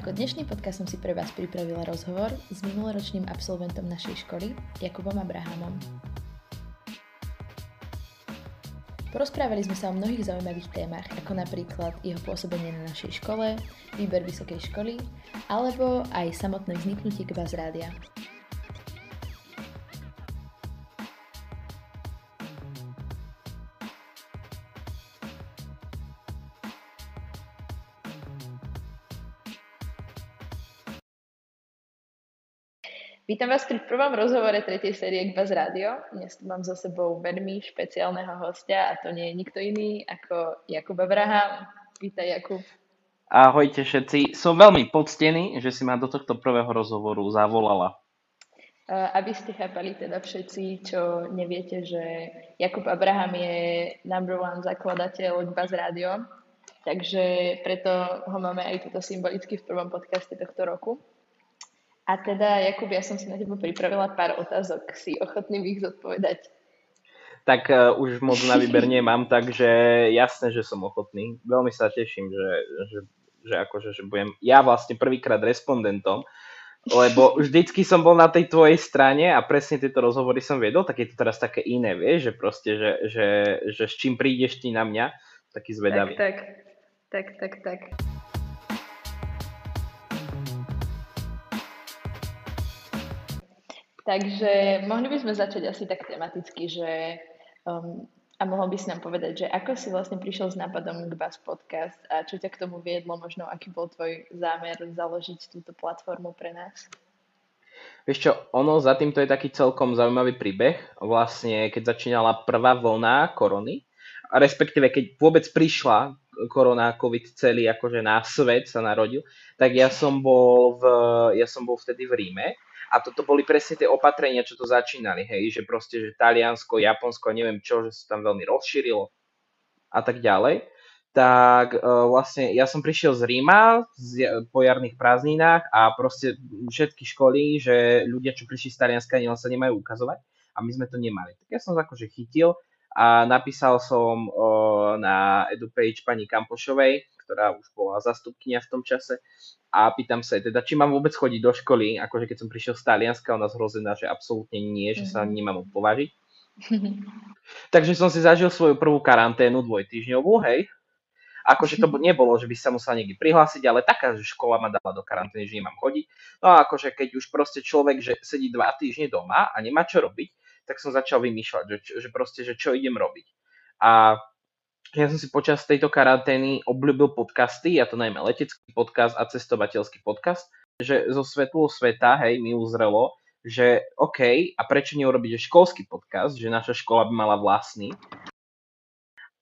Ako dnešný podcast som si pre vás pripravila rozhovor s minuloročným absolventom našej školy, Jakubom Abrahamom. Porozprávali sme sa o mnohých zaujímavých témach, ako napríklad jeho pôsobenie na našej škole, výber vysokej školy, alebo aj samotné vzniknutie Kvaz Rádia. Vítam vás pri prvom rozhovore tretej série Gbaz Radio. Dnes tu mám za sebou veľmi špeciálneho hostia a to nie je nikto iný ako Jakub Abraham. Vítaj Jakub. Ahojte všetci. Som veľmi poctený, že si ma do tohto prvého rozhovoru zavolala. Aby ste chápali teda všetci, čo neviete, že Jakub Abraham je number one zakladateľ Gbaz Radio, takže preto ho máme aj tuto symbolicky v prvom podcaste tohto roku. A teda, Jakub, ja som si na teba pripravila pár otázok. Si ochotný ich zodpovedať? Tak uh, už moc na výber nemám, takže jasné, že som ochotný. Veľmi sa teším, že, že, že, akože, že budem ja vlastne prvýkrát respondentom, lebo vždycky som bol na tej tvojej strane a presne tieto rozhovory som viedol, tak je to teraz také iné, vieš, že proste, že, že, že s čím prídeš ty na mňa, taký zvedavý. Tak, tak, tak, tak, tak. Takže mohli by sme začať asi tak tematicky, že um, a mohol by si nám povedať, že ako si vlastne prišiel s nápadom k Bas Podcast a čo ťa k tomu viedlo, možno aký bol tvoj zámer založiť túto platformu pre nás? Vieš čo, ono za týmto je taký celkom zaujímavý príbeh. Vlastne, keď začínala prvá vlna korony, a respektíve keď vôbec prišla korona, covid celý akože na svet sa narodil, tak ja som bol, v, ja som bol vtedy v Ríme a toto boli presne tie opatrenia, čo to začínali, hej, že proste, že Taliansko, Japonsko, neviem čo, že sa tam veľmi rozšírilo a tak ďalej. Tak uh, vlastne ja som prišiel z Ríma z, po jarných prázdninách a proste všetky školy, že ľudia, čo prišli z Talianska, sa nemajú ukazovať a my sme to nemali. Tak ja som akože chytil a napísal som uh, na EduPage pani Kampošovej, ktorá už bola zastupkynia v tom čase a pýtam sa teda, či mám vôbec chodiť do školy, akože keď som prišiel z Talianska, ona zhrozená, že absolútne nie, že sa mhm. nemám považiť. Takže som si zažil svoju prvú karanténu dvojtýždňovú, hej. Akože to nebolo, že by sa musel niekde prihlásiť, ale taká, že škola ma dala do karantény, že nemám chodiť. No a akože keď už proste človek, že sedí dva týždne doma a nemá čo robiť, tak som začal vymýšľať, že, že proste, že čo idem robiť. A ja som si počas tejto karantény obľúbil podcasty, a to najmä letecký podcast a cestovateľský podcast, že zo svetlo sveta, hej, mi uzrelo, že OK, a prečo neurobiť školský podcast, že naša škola by mala vlastný.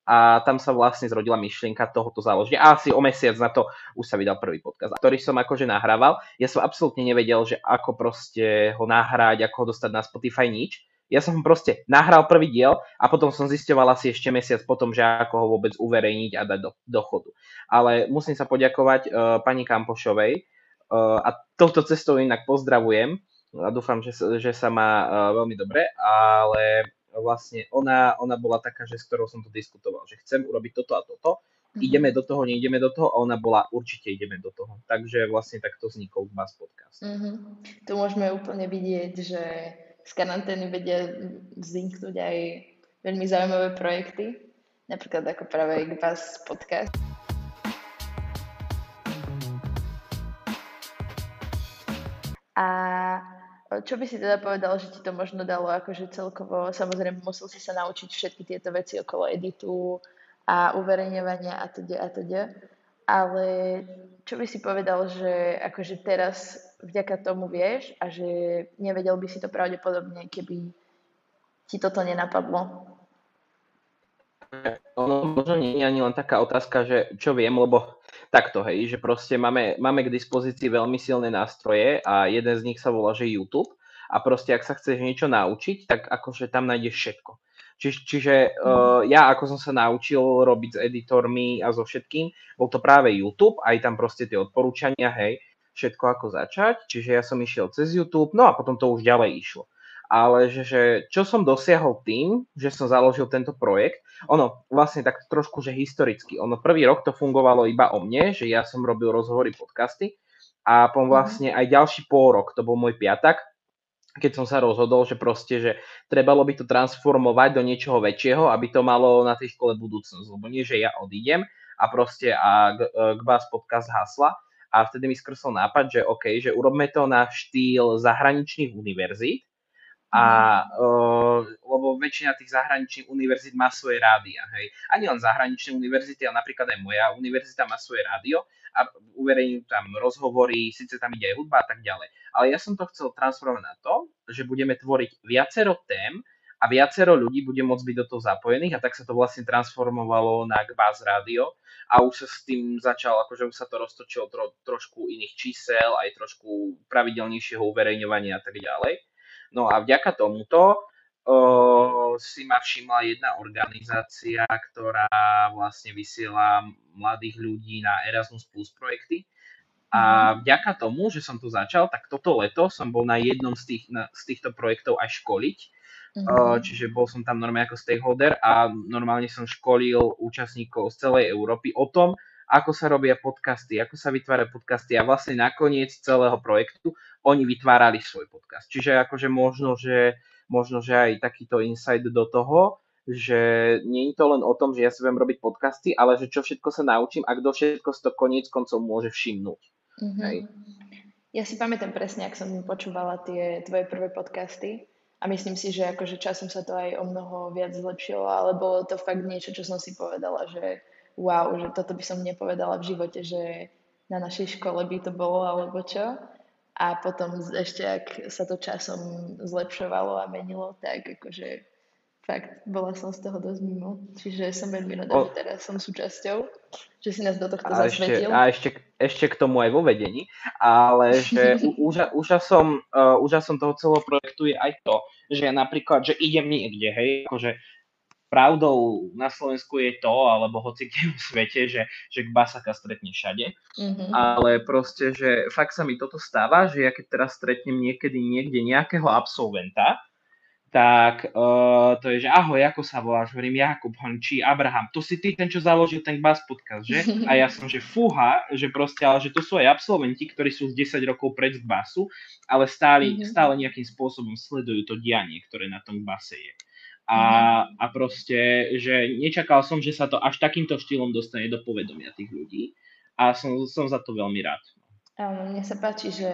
A tam sa vlastne zrodila myšlienka tohoto založiť. A asi o mesiac na to už sa vydal prvý podcast, ktorý som akože nahrával. Ja som absolútne nevedel, že ako proste ho nahrať, ako ho dostať na Spotify, nič ja som proste nahral prvý diel a potom som zisťoval asi ešte mesiac potom, že ako ho vôbec uverejniť a dať do, do chodu. Ale musím sa poďakovať uh, pani Kampošovej uh, a touto cestou inak pozdravujem a dúfam, že, že sa má uh, veľmi dobre, ale vlastne ona, ona bola taká, že s ktorou som to diskutoval, že chcem urobiť toto a toto, mm-hmm. ideme do toho, neideme do toho a ona bola určite ideme do toho. Takže vlastne takto vznikol vás podcast. Mm-hmm. Tu môžeme úplne vidieť, že z karantény vedia vzniknúť aj veľmi zaujímavé projekty, napríklad ako práve Igbas podcast. A čo by si teda povedal, že ti to možno dalo akože celkovo, samozrejme musel si sa naučiť všetky tieto veci okolo editu a uverejňovania a teda a teda, ale čo by si povedal, že akože teraz vďaka tomu vieš a že nevedel by si to pravdepodobne, keby ti toto nenapadlo. Ono možno nie je ani len taká otázka, že čo viem, lebo takto, hej, že proste máme, máme k dispozícii veľmi silné nástroje a jeden z nich sa volá, že YouTube a proste ak sa chceš niečo naučiť, tak akože tam nájdeš všetko. Či, čiže uh, ja ako som sa naučil robiť s editormi a so všetkým, bol to práve YouTube, aj tam proste tie odporúčania, hej, všetko ako začať, čiže ja som išiel cez YouTube, no a potom to už ďalej išlo. Ale že, že čo som dosiahol tým, že som založil tento projekt, ono vlastne tak trošku, že historicky, ono prvý rok to fungovalo iba o mne, že ja som robil rozhovory, podcasty a potom mhm. vlastne aj ďalší pol rok, to bol môj piatak, keď som sa rozhodol, že proste, že trebalo by to transformovať do niečoho väčšieho, aby to malo na tej škole budúcnosť. Lebo nie, že ja odídem a proste a k vás podcast hasla. A vtedy mi skrsol nápad, že OK, že urobme to na štýl zahraničných univerzít, a, uh, lebo väčšina tých zahraničných univerzít má svoje rádia, hej. Ani len zahraničné univerzity, ale napríklad aj moja univerzita má svoje rádio a uverejňujú tam rozhovory, síce tam ide aj hudba a tak ďalej. Ale ja som to chcel transformovať na to, že budeme tvoriť viacero tém a viacero ľudí bude môcť byť do toho zapojených a tak sa to vlastne transformovalo na Gbaz Radio a už sa s tým začal, akože už sa to roztočilo tro, trošku iných čísel, aj trošku pravidelnejšieho uverejňovania a tak ďalej. No a vďaka tomuto uh, si ma všimla jedna organizácia, ktorá vlastne vysiela mladých ľudí na Erasmus Plus projekty. A mhm. vďaka tomu, že som tu začal, tak toto leto som bol na jednom z, tých, na, z týchto projektov aj školiť. Mm-hmm. Čiže bol som tam normálne ako stakeholder a normálne som školil účastníkov z celej Európy o tom, ako sa robia podcasty, ako sa vytvárajú podcasty a vlastne nakoniec celého projektu oni vytvárali svoj podcast. Čiže akože možno, že, možno, že aj takýto insight do toho, že nie je to len o tom, že ja si viem robiť podcasty, ale že čo všetko sa naučím a kto všetko si to koniec koncov môže všimnúť. Mm-hmm. Hej. Ja si pamätám presne, ak som počúvala tie tvoje prvé podcasty a myslím si, že akože časom sa to aj o mnoho viac zlepšilo, ale bolo to fakt niečo, čo som si povedala, že wow, že toto by som nepovedala v živote, že na našej škole by to bolo, alebo čo. A potom ešte, ak sa to časom zlepšovalo a menilo, tak akože fakt bola som z toho dosť mimo. Čiže som veľmi rada, o... že teraz som súčasťou, že si nás do tohto a zasvetil. Ešte, a ešte, ešte k tomu aj vo vedení, ale že už, už, som, uh, toho celého projektu je aj to, že napríklad, že idem niekde, hej, akože pravdou na Slovensku je to, alebo hoci kde v svete, že, že Basaka stretne všade. Mm-hmm. Ale proste, že fakt sa mi toto stáva, že ja keď teraz stretnem niekedy niekde nejakého absolventa, tak uh, to je, že ahoj, ako sa voláš? Hovorím Jakub, či Abraham. To si ty ten, čo založil ten Bas podcast, že? A ja som, že fúha, že proste, ale že to sú aj absolventi, ktorí sú z 10 rokov pred Basu, ale stále, mm-hmm. stále nejakým spôsobom sledujú to dianie, ktoré na tom Base je. A, mhm. a proste, že nečakal som, že sa to až takýmto štýlom dostane do povedomia tých ľudí a som, som za to veľmi rád. Áno, mne sa páči, že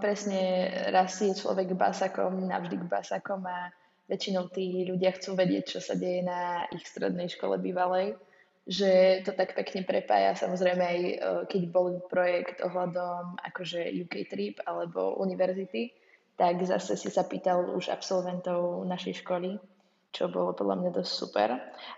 presne raz je človek basakom, navždy k basakom a väčšinou tí ľudia chcú vedieť, čo sa deje na ich strednej škole bývalej, že to tak pekne prepája. Samozrejme aj keď bol projekt ohľadom akože UK Trip alebo univerzity, tak zase si sa pýtal už absolventov našej školy, čo bolo podľa mňa dosť super.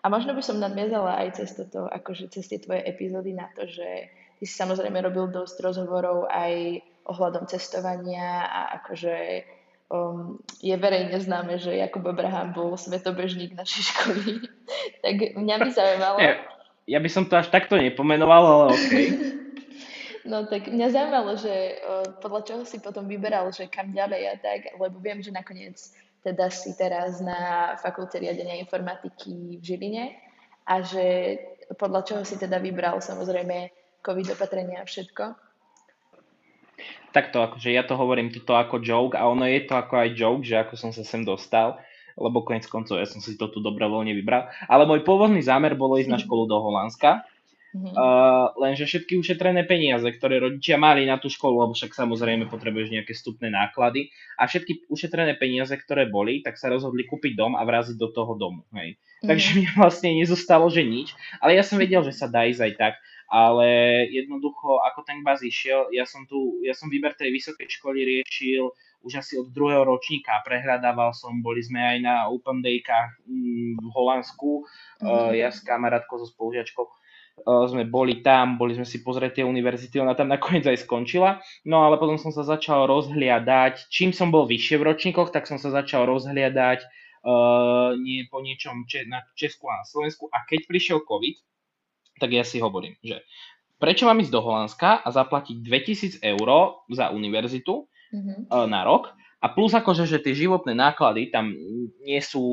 A možno by som nadviazala aj cez toto, akože cez tie tvoje epizódy na to, že ty si samozrejme robil dosť rozhovorov aj ohľadom cestovania a akože um, je verejne známe, že Jakub Abraham bol svetobežník našej školy. tak mňa by zaujímalo... Ja, ja by som to až takto nepomenoval, ale OK. No tak mňa zaujímalo, že podľa čoho si potom vyberal, že kam ďalej a tak, lebo viem, že nakoniec teda si teraz na fakulte riadenia informatiky v Žiline a že podľa čoho si teda vybral samozrejme COVID opatrenia a všetko? Takto, akože ja to hovorím toto ako joke a ono je to ako aj joke, že ako som sa sem dostal, lebo konec koncov ja som si to tu dobrovoľne vybral. Ale môj pôvodný zámer bolo ísť na školu do Holandska, Mm-hmm. Uh, lenže všetky ušetrené peniaze, ktoré rodičia mali na tú školu, lebo však samozrejme potrebuješ nejaké vstupné náklady, a všetky ušetrené peniaze, ktoré boli, tak sa rozhodli kúpiť dom a vraziť do toho domu. Hej. Mm-hmm. Takže mi vlastne nezostalo, že nič, ale ja som vedel, že sa dá ísť aj tak, ale jednoducho, ako ten baz išiel, ja som tu, ja som výber tej vysokej školy riešil už asi od druhého ročníka. Prehľadával som, boli sme aj na Open Daykách mm, v Holandsku, mm-hmm. ja s kamarátkou so spolužiačkou sme boli tam, boli sme si pozrieť tie univerzity, ona tam nakoniec aj skončila, no ale potom som sa začal rozhliadať, čím som bol vyššie v ročníkoch, tak som sa začal rozhliadať uh, nie po niečom če- na Česku a na Slovensku a keď prišiel COVID, tak ja si hovorím, že prečo mám ísť do Holandska a zaplatiť 2000 eur za univerzitu mm-hmm. na rok, a plus akože, že tie životné náklady tam nie sú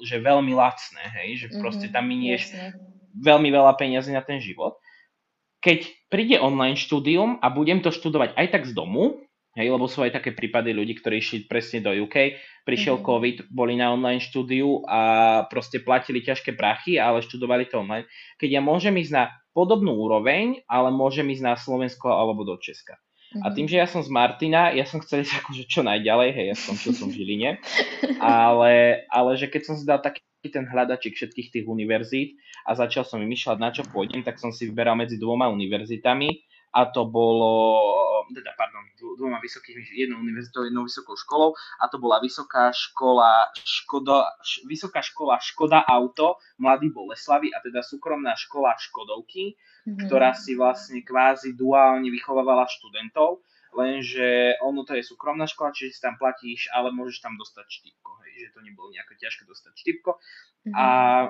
že veľmi lacné, hej, že proste tam minieš mm-hmm veľmi veľa peniazy na ten život. Keď príde online štúdium a budem to študovať aj tak z domu, hej, lebo sú aj také prípady ľudí, ktorí išli presne do UK, prišiel mm-hmm. COVID, boli na online štúdiu a proste platili ťažké prachy, ale študovali to online. Keď ja môžem ísť na podobnú úroveň, ale môžem ísť na Slovensko alebo do Česka. A tým, mhm. že ja som z Martina, ja som chcel ísť akože čo najďalej, hej, ja skončil som v Žiline, ale, ale že keď som si dal taký ten hľadačik všetkých tých univerzít a začal som vymýšľať, na čo pôjdem, tak som si vyberal medzi dvoma univerzitami a to bolo, teda pardon, dvoma vysokými, jednou univerzitou, jednou vysokou školou a to bola vysoká škola Škoda, vysoká škola Škoda Auto Mladý Boleslavy a teda súkromná škola Škodovky, mm-hmm. ktorá si vlastne kvázi duálne vychovávala študentov, lenže ono to je súkromná škola, čiže si tam platíš, ale môžeš tam dostať štipko že to nebolo nejako ťažké dostať štipko. Mm-hmm. A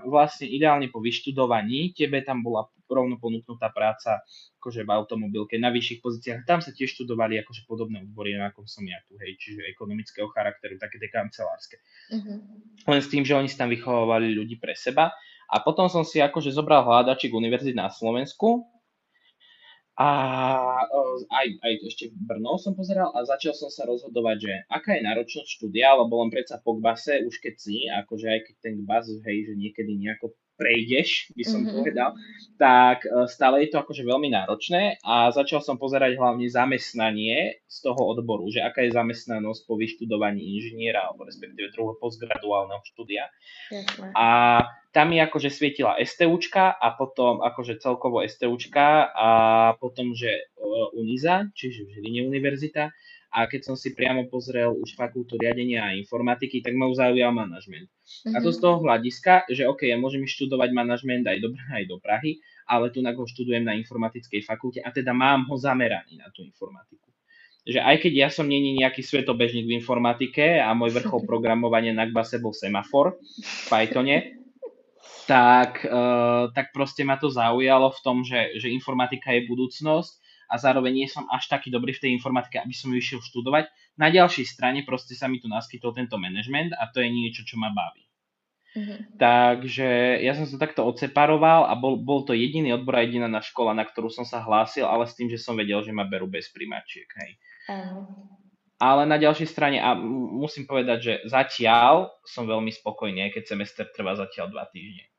vlastne ideálne po vyštudovaní tebe tam bola rovno ponúknutá práca akože v automobilke na vyšších pozíciách. Tam sa tiež študovali akože podobné odbory, ako som ja tu, hej, čiže ekonomického charakteru, také tie kancelárske. Mm-hmm. Len s tým, že oni si tam vychovávali ľudí pre seba. A potom som si akože zobral hľadačik univerzit na Slovensku, a aj, aj ešte v Brno som pozeral a začal som sa rozhodovať, že aká je náročnosť štúdia, lebo len predsa po gbase už keď si, akože aj keď ten gbas, hej, že niekedy nejako prejdeš, by som mm-hmm. povedal, tak e, stále je to akože veľmi náročné a začal som pozerať hlavne zamestnanie z toho odboru, že aká je zamestnanosť po vyštudovaní inžiniera alebo respektíve druhého postgraduálneho štúdia. Jasne. A tam mi akože svietila STUčka a potom akože celkovo STUčka a potom, že e, UNIZA, čiže v Žiline univerzita a keď som si priamo pozrel už fakultu riadenia a informatiky, tak ma už zaujal manažment. Mm-hmm. A to mhm. z toho hľadiska, že OK, ja môžem študovať manažment aj do, aj do Prahy, ale tu ho študujem na informatickej fakulte a teda mám ho zameraný na tú informatiku. Že aj keď ja som není nejaký svetobežník v informatike a môj vrchol programovania na Gbase bol semafor v Pythone, tak, uh, tak proste ma to zaujalo v tom, že, že informatika je budúcnosť a zároveň nie som až taký dobrý v tej informatike, aby som ju išiel študovať. Na ďalšej strane proste sa mi tu naskytol tento management a to je niečo, čo ma baví. Mm-hmm. Takže ja som sa takto odseparoval a bol, bol to jediný odbor a jediná na škola, na ktorú som sa hlásil, ale s tým, že som vedel, že ma berú bez primačiek. Hej. Mm. Ale na ďalšej strane, a musím povedať, že zatiaľ som veľmi spokojný, keď semester trvá zatiaľ dva týždne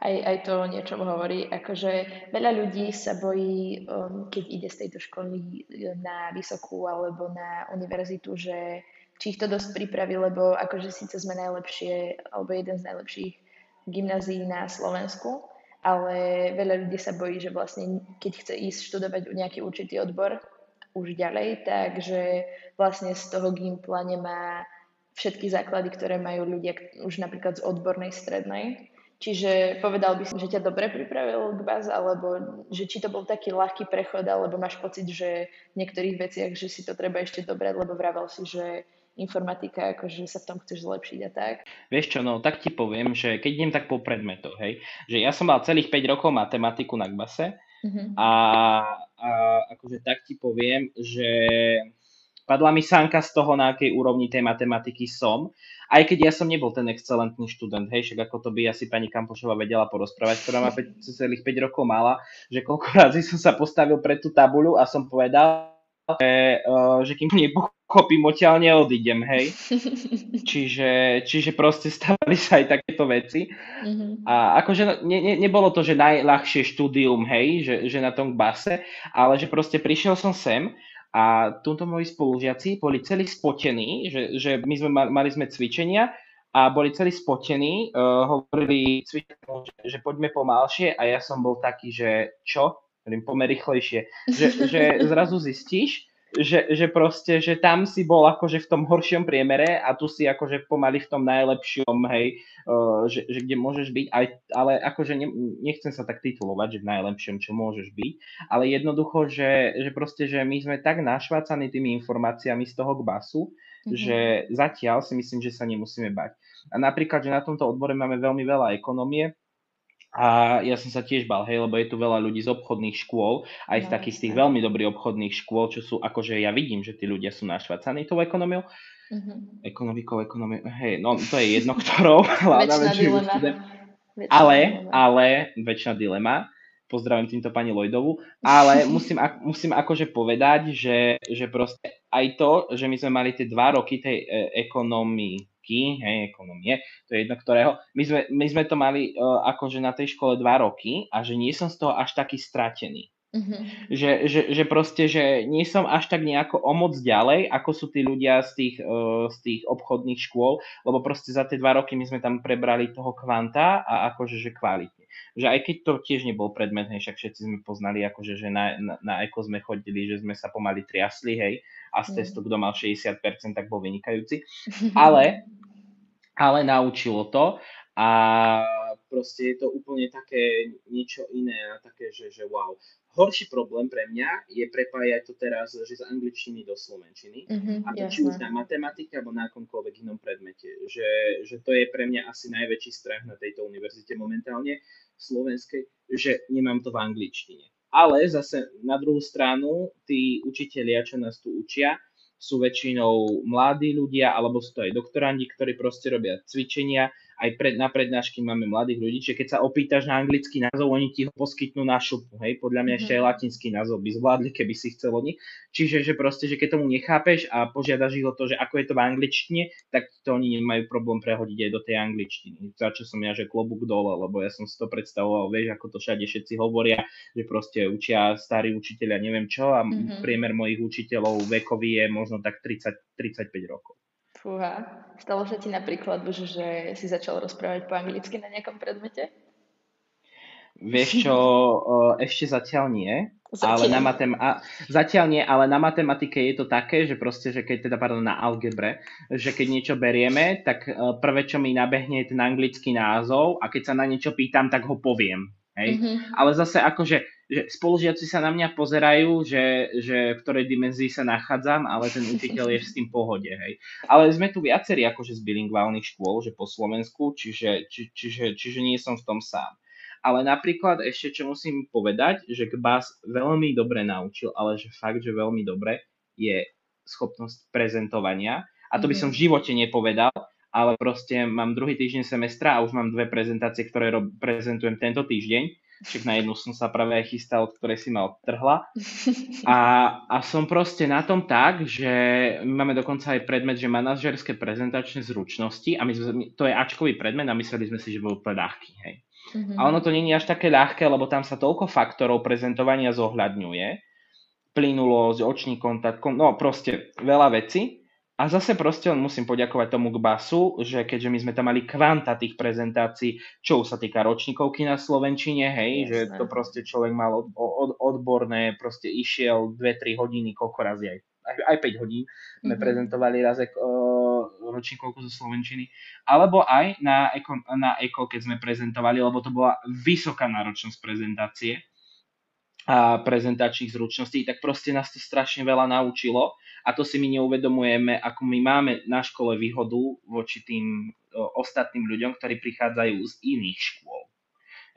aj, aj to o niečom hovorí. Akože veľa ľudí sa bojí, um, keď ide z tejto školy na vysokú alebo na univerzitu, že či ich to dosť pripraví, lebo akože síce sme najlepšie, alebo jeden z najlepších gymnázií na Slovensku, ale veľa ľudí sa bojí, že vlastne keď chce ísť študovať nejaký určitý odbor už ďalej, takže vlastne z toho gimpla nemá všetky základy, ktoré majú ľudia už napríklad z odbornej strednej. Čiže povedal by som, že ťa dobre pripravil k baz, alebo že či to bol taký ľahký prechod, alebo máš pocit, že v niektorých veciach, že si to treba ešte dobrať, lebo vravel si, že informatika, akože sa v tom chceš zlepšiť a tak. Vieš čo, no tak ti poviem, že keď idem tak po predmetoch, hej, že ja som mal celých 5 rokov matematiku na GBASE mm-hmm. a, a akože tak ti poviem, že padla mi sánka z toho, na akej úrovni tej matematiky som aj keď ja som nebol ten excelentný študent, hej, však ako to by asi pani Kampošová vedela porozprávať, ktorá má 5, celých 5 rokov mala, že koľko razy som sa postavil pred tú tabuľu a som povedal, že, uh, že kým nepochopím, odtiaľ neodídem, hej. Čiže, čiže proste stávali sa aj takéto veci. Mm-hmm. A akože ne, ne, nebolo to, že najľahšie štúdium, hej, že, že na tom base, ale že proste prišiel som sem a túto moji spolužiaci boli celí spotení, že, že my sme mali sme cvičenia a boli celí spotení, uh, hovorili cvičenia, že, že poďme pomalšie a ja som bol taký, že čo? Hovorím, poďme rýchlejšie. Že, že zrazu zistíš, že, že proste, že tam si bol akože v tom horšom priemere a tu si akože pomaly v tom najlepšom, hej, uh, že, že kde môžeš byť, aj, ale akože ne, nechcem sa tak titulovať, že v najlepšom, čo môžeš byť, ale jednoducho, že, že proste, že my sme tak našvácaní tými informáciami z toho basu, mm-hmm. že zatiaľ si myslím, že sa nemusíme bať. A napríklad, že na tomto odbore máme veľmi veľa ekonomie, a ja som sa tiež bal, hej, lebo je tu veľa ľudí z obchodných škôl, aj z no, takých z tých veľmi dobrých obchodných škôl, čo sú, akože ja vidím, že tí ľudia sú našvacaní tou ekonomiou. Mm-hmm. Ekonomikou, ekonomiou, hej, no to je jedno, ktorou hľadáme, či Ale, ale, väčšina dilema, pozdravím týmto pani Lojdovu, ale musím, musím akože povedať, že, že proste aj to, že my sme mali tie dva roky tej e, ekonomii, ekonomiky, hej, ekonomie, to je jedno ktorého. My sme, my sme to mali uh, akože na tej škole dva roky a že nie som z toho až taký stratený. Mm-hmm. Že, že, že proste, že nie som až tak nejako o moc ďalej, ako sú tí ľudia z tých, uh, z tých obchodných škôl, lebo proste za tie dva roky my sme tam prebrali toho kvanta a akože, že kvalitne. Že aj keď to tiež nebol predmet, hej, však všetci sme poznali, akože, že na, na, na eko sme chodili, že sme sa pomaly triasli, hej, a z testu, kto mal 60%, tak bol vynikajúci. Ale, ale naučilo to a proste je to úplne také niečo iné a také, že, že wow. Horší problém pre mňa je prepájať to teraz, že z angličtiny do slovenčiny. Mm-hmm, a to jasné. či už na matematike alebo na akomkoľvek inom predmete. Že, že to je pre mňa asi najväčší strach na tejto univerzite momentálne slovenskej, že nemám to v angličtine. Ale zase na druhú stranu, tí učitelia, čo nás tu učia, sú väčšinou mladí ľudia, alebo sú to aj doktorandi, ktorí proste robia cvičenia aj pred, na prednášky máme mladých ľudí, čiže keď sa opýtaš na anglický názov, oni ti ho poskytnú na šupu, hej, podľa mňa mm-hmm. ešte aj latinský názov by zvládli, keby si chcel oni. Čiže, že proste, že keď tomu nechápeš a požiadaš ich o to, že ako je to v angličtine, tak to oni nemajú problém prehodiť aj do tej angličtiny. Za čo som ja, že klobúk dole, lebo ja som si to predstavoval, vieš, ako to všade všetci hovoria, že proste učia starí učiteľia neviem čo a mm-hmm. priemer mojich učiteľov vekový je možno tak 30-35 rokov. Fúha. Stalo sa ti napríklad už, že si začal rozprávať po anglicky na nejakom predmete? Vieš čo, ešte zatiaľ nie. Zatiaľ. Ale na matem- a, zatiaľ nie, ale na matematike je to také, že proste, že keď teda, pardon, na algebre, že keď niečo berieme, tak e, prvé, čo mi nabehne, je ten anglický názov a keď sa na niečo pýtam, tak ho poviem. Hej? Mm-hmm. Ale zase akože že spolužiaci sa na mňa pozerajú, že, že v ktorej dimenzii sa nachádzam, ale ten učiteľ je s tým pohode. Hej. Ale sme tu viacerí akože z bilingválnych škôl, že po Slovensku, čiže, či, čiže, čiže nie som v tom sám. Ale napríklad ešte, čo musím povedať, že Kbas veľmi dobre naučil, ale že fakt, že veľmi dobre je schopnosť prezentovania. A to by som v mhm. živote nepovedal, ale proste mám druhý týždeň semestra a už mám dve prezentácie, ktoré prezentujem tento týždeň však na jednu som sa práve aj chystal, od ktorej si ma odtrhla. A, a som proste na tom tak, že my máme dokonca aj predmet, že manažerské prezentačné zručnosti a my sme, to je Ačkový predmet a mysleli sme si, že bol úplne ľahký. Hej. Mm-hmm. A ono to je až také ľahké, lebo tam sa toľko faktorov prezentovania zohľadňuje. Plynulosť, očný kontakt, no proste veľa vecí. A zase proste musím poďakovať tomu Gbasu, že keďže my sme tam mali kvanta tých prezentácií, čo sa týka ročníkovky na Slovenčine, hej, Jasné. že to proste človek mal od, od, odborné, proste išiel 2-3 hodiny, koľko razy aj, aj, aj 5 hodín sme mm-hmm. prezentovali razek uh, ročníkovku zo Slovenčiny. Alebo aj na Eko, na Eko, keď sme prezentovali, lebo to bola vysoká náročnosť prezentácie a prezentačných zručností, tak proste nás to strašne veľa naučilo a to si my neuvedomujeme, ako my máme na škole výhodu voči tým ostatným ľuďom, ktorí prichádzajú z iných škôl.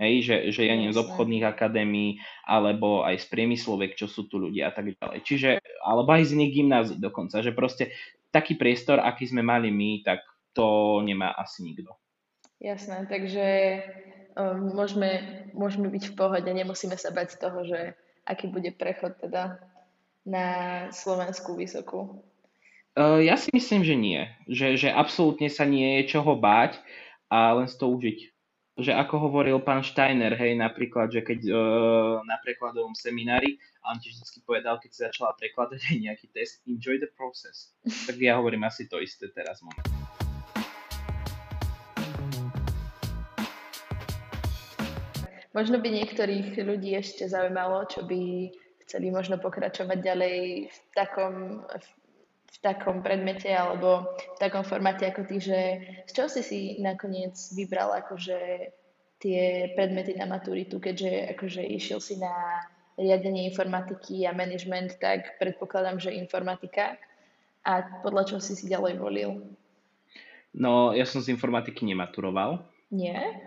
Hej, že, že ja neviem, z obchodných akadémií, alebo aj z priemyslovek, čo sú tu ľudia a tak ďalej. Čiže, alebo aj z iných gymnázií dokonca, že proste taký priestor, aký sme mali my, tak to nemá asi nikto. Jasné, takže um, môžeme, môžeme byť v pohode, nemusíme sa bať z toho, že aký bude prechod teda na Slovensku vysokú? Uh, ja si myslím, že nie. Že, že absolútne sa nie je čoho báť a len z to užiť. Že ako hovoril pán Steiner, hej, napríklad, že keď uh, na prekladovom seminári, a on tiež vždy povedal, keď sa začala prekladať aj nejaký test, enjoy the process. Tak ja hovorím asi to isté teraz moment. Možno by niektorých ľudí ešte zaujímalo, čo by chceli možno pokračovať ďalej v takom, v takom predmete alebo v takom formáte ako ty, že z čoho si si nakoniec vybral akože tie predmety na maturitu, keďže akože išiel si na riadenie informatiky a management, tak predpokladám, že informatika. A podľa čoho si si ďalej volil? No, ja som z informatiky nematuroval. Nie?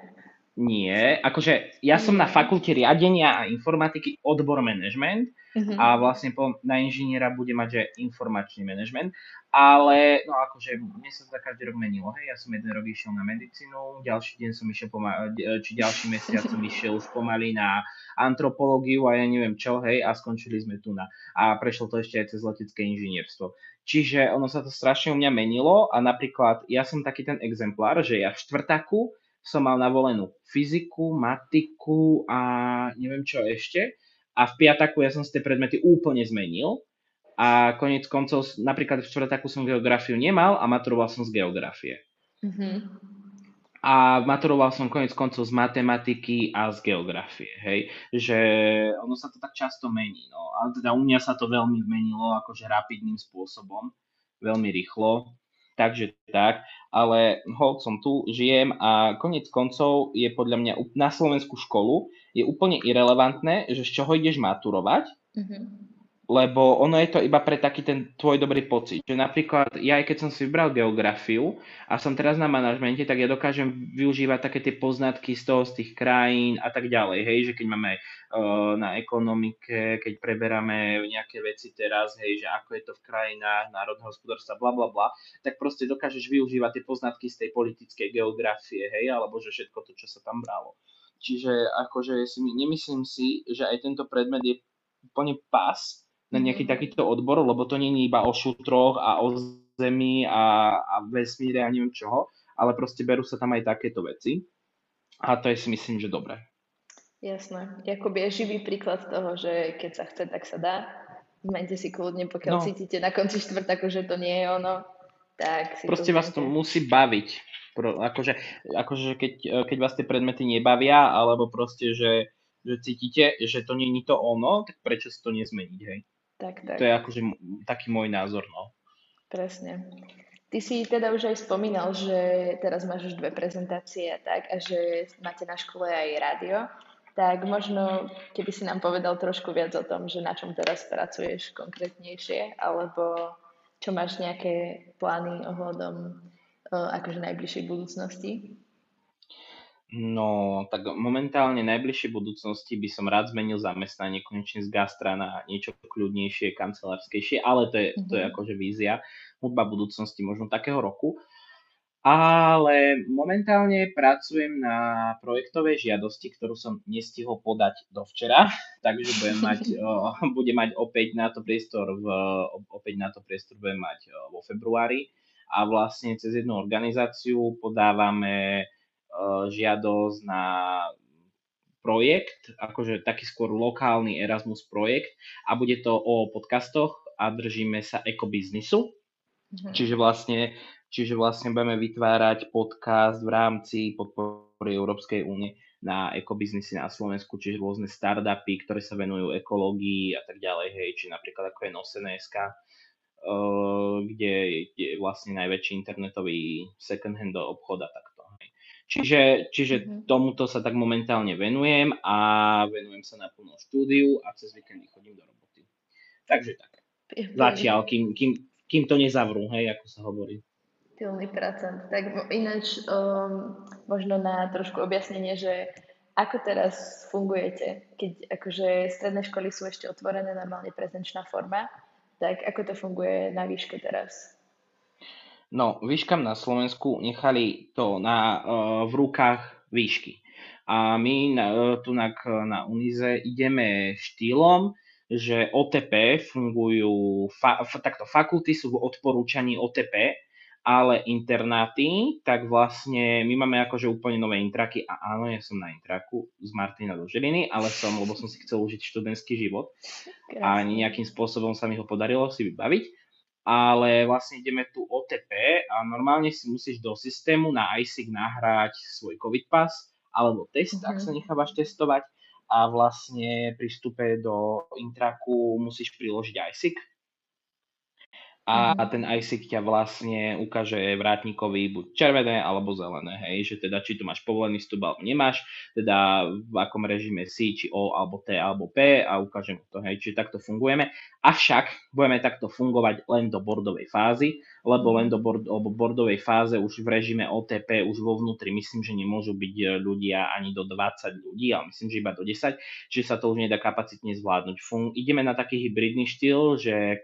Nie, akože ja som na fakulte riadenia a informatiky odbor management uh-huh. a vlastne po, na inžiniera bude mať, že informačný management, ale no akože mne sa to každý rok menilo, hej, ja som jeden rok išiel na medicínu, ďalší deň som išiel pomaly, či ďalší mesiac som išiel už pomaly na antropológiu a ja neviem čo, hej, a skončili sme tu na, a prešlo to ešte aj cez letecké inžinierstvo. Čiže ono sa to strašne u mňa menilo a napríklad ja som taký ten exemplár, že ja v štvrtaku som mal navolenú fyziku, matiku a neviem čo ešte. A v piataku ja som si tie predmety úplne zmenil. A konec koncov, napríklad v čtvrtaku som geografiu nemal a maturoval som z geografie. Mm-hmm. A maturoval som konec koncov z matematiky a z geografie, hej. Že ono sa to tak často mení, no. Ale teda u mňa sa to veľmi zmenilo, akože rapidným spôsobom, veľmi rýchlo. Takže tak, ale hold som tu, žijem a konec koncov je podľa mňa na Slovensku školu. Je úplne irrelevantné, že z čoho ideš maturovať, mm-hmm lebo ono je to iba pre taký ten tvoj dobrý pocit. Že napríklad ja aj keď som si vybral geografiu a som teraz na manažmente, tak ja dokážem využívať také tie poznatky z toho, z tých krajín a tak ďalej. Hej, že keď máme uh, na ekonomike, keď preberáme nejaké veci teraz, hej, že ako je to v krajinách, národné hospodárstva, bla bla bla, tak proste dokážeš využívať tie poznatky z tej politickej geografie, hej, alebo že všetko to, čo sa tam bralo. Čiže akože si, nemyslím si, že aj tento predmet je úplne pas, na nejaký mhm. takýto odbor, lebo to nie je iba o šutroch a o zemi a, a vesmíre a neviem čoho, ale proste berú sa tam aj takéto veci. A to je si myslím, že dobré. Jasné. Jakoby je živý príklad toho, že keď sa chce, tak sa dá. Zmente si kľudne, pokiaľ no. cítite na konci štvrtaku, že to nie je ono, tak si Proste to vás to musí baviť. Pro, akože, akože keď, keď vás tie predmety nebavia, alebo proste, že, že cítite, že to nie je to ono, tak prečo si to nezmeniť, hej? Tak, tak. To je akože taký môj názor, no. Presne. Ty si teda už aj spomínal, že teraz máš už dve prezentácie a tak a že máte na škole aj rádio. Tak možno, keby si nám povedal trošku viac o tom, že na čom teraz pracuješ konkrétnejšie, alebo čo máš nejaké plány ohľadom akože najbližšej budúcnosti? No, tak momentálne najbližšej budúcnosti by som rád zmenil zamestnanie konečne z gastra na niečo kľudnejšie, kancelárskejšie, ale to je, mm-hmm. to je mhm. akože vízia, hudba budúcnosti možno takého roku. Ale momentálne pracujem na projektovej žiadosti, ktorú som nestihol podať do včera, takže budem mať, bude mať opäť na to priestor v, opäť na to priestor budem mať vo februári a vlastne cez jednu organizáciu podávame žiadosť na projekt, akože taký skôr lokálny Erasmus projekt a bude to o podcastoch a držíme sa ekobiznisu. Mhm. Čiže vlastne, čiže vlastne budeme vytvárať podcast v rámci podpory Európskej únie na ekobiznisy na Slovensku, čiže rôzne startupy, ktoré sa venujú ekológii a tak ďalej, hej, či napríklad ako je Nosené.sk, uh, eh, kde je vlastne najväčší internetový second-hand obchod a tak Čiže, čiže mm-hmm. tomuto sa tak momentálne venujem a venujem sa na plnú štúdiu a cez víkendy chodím do roboty. Takže tak. Zatiaľ, kým, kým, kým to nezavrú, hej, ako sa hovorí. Pilný percent. Tak ináč um, možno na trošku objasnenie, že ako teraz fungujete, keď akože stredné školy sú ešte otvorené, normálne prezenčná forma, tak ako to funguje na výške teraz? No, výškam na Slovensku nechali to na, uh, v rukách výšky. A my na, uh, tu na, na Unize ideme štýlom, že OTP fungujú, fa, takto fakulty sú v odporúčaní OTP, ale internáty, tak vlastne my máme akože úplne nové intraky. A áno, ja som na intraku z Martina do Žiliny, ale som, lebo som si chcel užiť študentský život. A nejakým spôsobom sa mi ho podarilo si vybaviť ale vlastne ideme tu OTP a normálne si musíš do systému na ISIC nahrať svoj COVID pas alebo test, uh-huh. ak mhm. sa nechávaš testovať a vlastne pri vstupe do intraku musíš priložiť ISIC a mm-hmm. ten ISIC ťa vlastne ukáže vrátnikovi buď červené alebo zelené, hej, že teda či tu máš povolený vstup alebo nemáš, teda v akom režime si, či O alebo T alebo P a ukážem to, hej, čiže takto fungujeme. Avšak budeme takto fungovať len do bordovej fázy, lebo len do bord, bordovej fáze už v režime OTP už vo vnútri myslím, že nemôžu byť e, ľudia ani do 20 ľudí, ale myslím, že iba do 10, čiže sa to už nedá kapacitne zvládnuť. Fun- ideme na taký hybridný štýl, že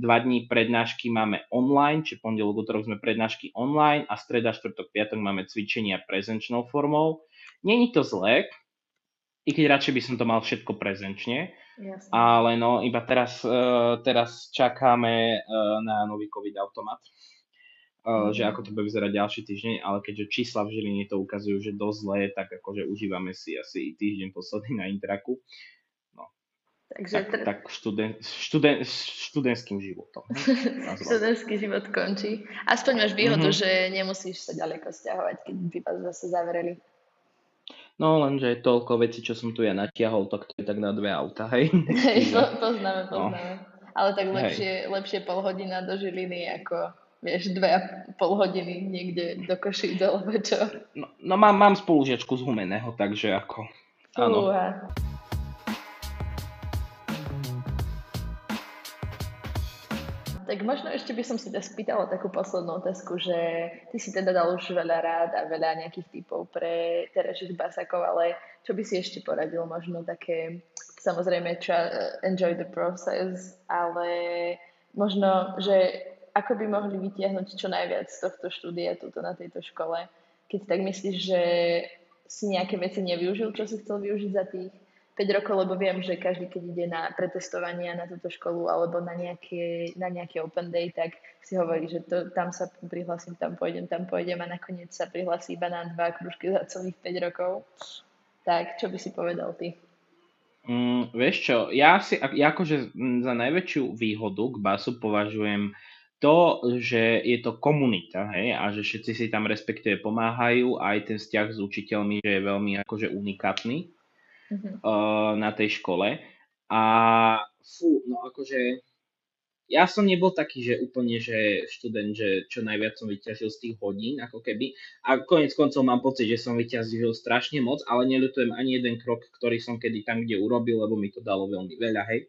Dva dní prednášky máme online, či pondelok, útorok sme prednášky online a streda, štvrtok, piatok máme cvičenia prezenčnou formou. Není to zlé, i keď radšej by som to mal všetko prezenčne, Jasne. ale no, iba teraz, uh, teraz čakáme uh, na nový COVID automat, uh, mm. že ako to bude vyzerať ďalší týždeň, ale keďže čísla v Žiline to ukazujú, že dosť zlé, tak akože užívame si asi týždeň posledný na Intraku. Takže tak, tr- tak študen, študen, študentským životom. Študentský život končí. Aspoň máš výhodu, mm-hmm. že nemusíš sa ďaleko stiahovať, keď by vás zase zavreli. No lenže toľko vecí, čo som tu ja natiahol, tak to je tak na dve auta, hej? Hej, po, poznáme, poznáme. No. Ale tak lepšie, lepšie pol hodina do Žiliny, ako vieš, dve a pol hodiny niekde do Košíc, alebo čo. No, no mám, mám spolužiačku z Humeného, takže ako... Áno. Tak možno ešte by som si teda spýtala takú poslednú otázku, že ty si teda dal už veľa rád a veľa nejakých typov pre terajších basakov, ale čo by si ešte poradil? Možno také, samozrejme, čo, enjoy the process, ale možno, že ako by mohli vytiahnuť čo najviac z tohto štúdia tuto na tejto škole, keď tak myslíš, že si nejaké veci nevyužil, čo si chcel využiť za tých 5 rokov, lebo viem, že každý, keď ide na pretestovania na túto školu alebo na nejaké, na nejaké open day, tak si hovorí, že to, tam sa prihlasím, tam pôjdem, tam pôjdem a nakoniec sa prihlasí iba na dva kružky za celých 5 rokov. Tak, čo by si povedal ty? Mm, vieš čo, ja si ja akože za najväčšiu výhodu k basu považujem to, že je to komunita, hej, a že všetci si tam respektíve pomáhajú, aj ten vzťah s učiteľmi, že je veľmi akože unikátny uh, na tej škole. A fú, no akože ja som nebol taký, že úplne, že študent, že čo najviac som vyťažil z tých hodín, ako keby. A konec koncov mám pocit, že som vyťažil strašne moc, ale neľutujem ani jeden krok, ktorý som kedy tam, kde urobil, lebo mi to dalo veľmi veľa, hej.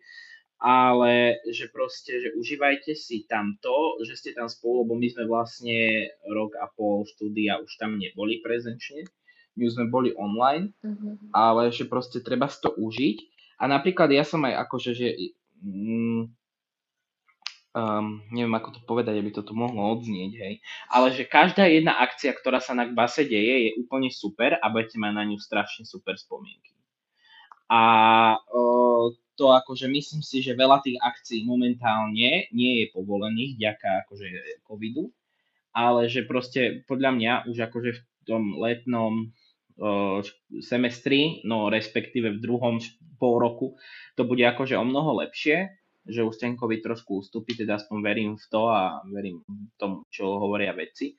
Ale že proste, že užívajte si tamto, že ste tam spolu, lebo my sme vlastne rok a pol štúdia už tam neboli prezenčne my už sme boli online, uh-huh. ale že proste treba si to užiť. A napríklad ja som aj akože, že mm, um, neviem ako to povedať, aby to tu mohlo odznieť, hej, ale že každá jedna akcia, ktorá sa na base deje, je úplne super a budete mať na ňu strašne super spomienky. A uh, to akože myslím si, že veľa tých akcií momentálne nie je povolených ďaká akože covidu, ale že proste podľa mňa už akože v tom letnom semestri, no respektíve v druhom pol roku, to bude akože o mnoho lepšie, že už ten COVID trošku ustúpi, teda aspoň verím v to a verím tom, čo hovoria veci.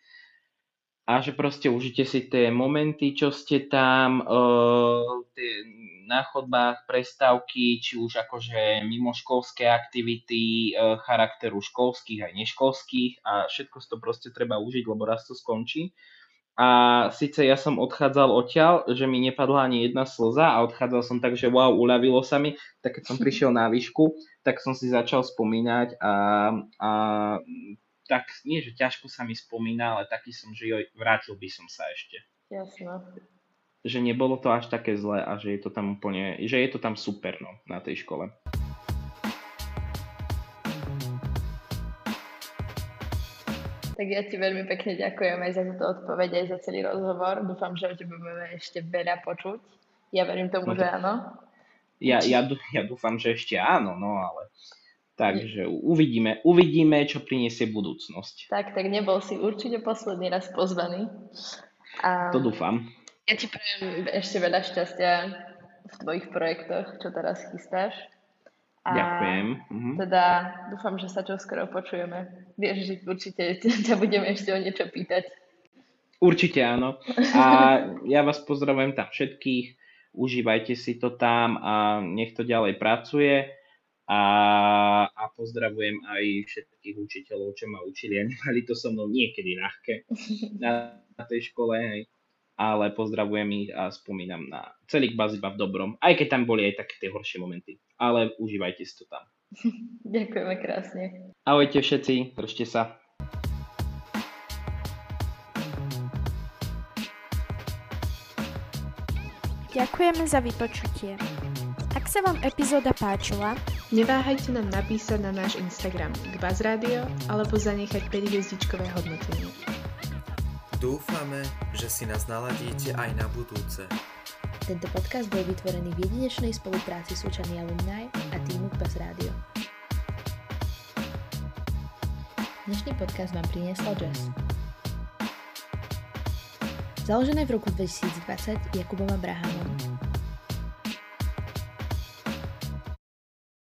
A že proste užite si tie momenty, čo ste tam, tie na chodbách, prestávky, či už akože mimoškolské aktivity charakteru školských aj neškolských a všetko to proste treba užiť, lebo raz to skončí. A síce ja som odchádzal odtiaľ, že mi nepadla ani jedna slza a odchádzal som tak, že wow, uľavilo sa mi. Tak keď som prišiel na výšku, tak som si začal spomínať a, a tak nie, že ťažko sa mi spomína, ale taký som, že joj, vrátil by som sa ešte. Jasno. Že nebolo to až také zlé a že je to tam úplne, že je to tam super no, na tej škole. Tak ja ti veľmi pekne ďakujem aj za túto odpoveď, aj za celý rozhovor. Dúfam, že o tebe budeme ešte veľa počuť. Ja verím tomu, no, že áno. Ja, ja, ja dúfam, že ešte áno, no ale... Takže uvidíme, uvidíme, čo priniesie budúcnosť. Tak, tak nebol si určite posledný raz pozvaný. A to dúfam. Ja ti prajem ešte veľa šťastia v tvojich projektoch, čo teraz chystáš. A Ďakujem. Mhm. Teda dúfam, že sa čo skoro počujeme. Vieš, že určite ťa budeme ešte o niečo pýtať. Určite áno. A ja vás pozdravujem tam všetkých. užívajte si to tam a nech to ďalej pracuje a, a pozdravujem aj všetkých učiteľov, čo ma učili a nemali to so mnou niekedy ľahké na, na tej škole, hej. Ale pozdravujem ich a spomínam na celý kbaz iba v dobrom, aj keď tam boli aj také tie horšie momenty, ale užívajte si to tam. Ďakujeme krásne. Ahojte všetci, držte sa. Ďakujeme za vypočutie. Ak sa vám epizóda páčila, neváhajte nám napísať na náš Instagram k Radio alebo zanechať 5 hviezdičkové hodnotenie. Dúfame, že si nás naladíte aj na budúce. Tento podcast bol vytvorený v jedinečnej spolupráci Súčany Alumni a týmu Buzz Radio. Dnešný podcast vám priniesla Jess. Založené v roku 2020 Jakubom Abrahamom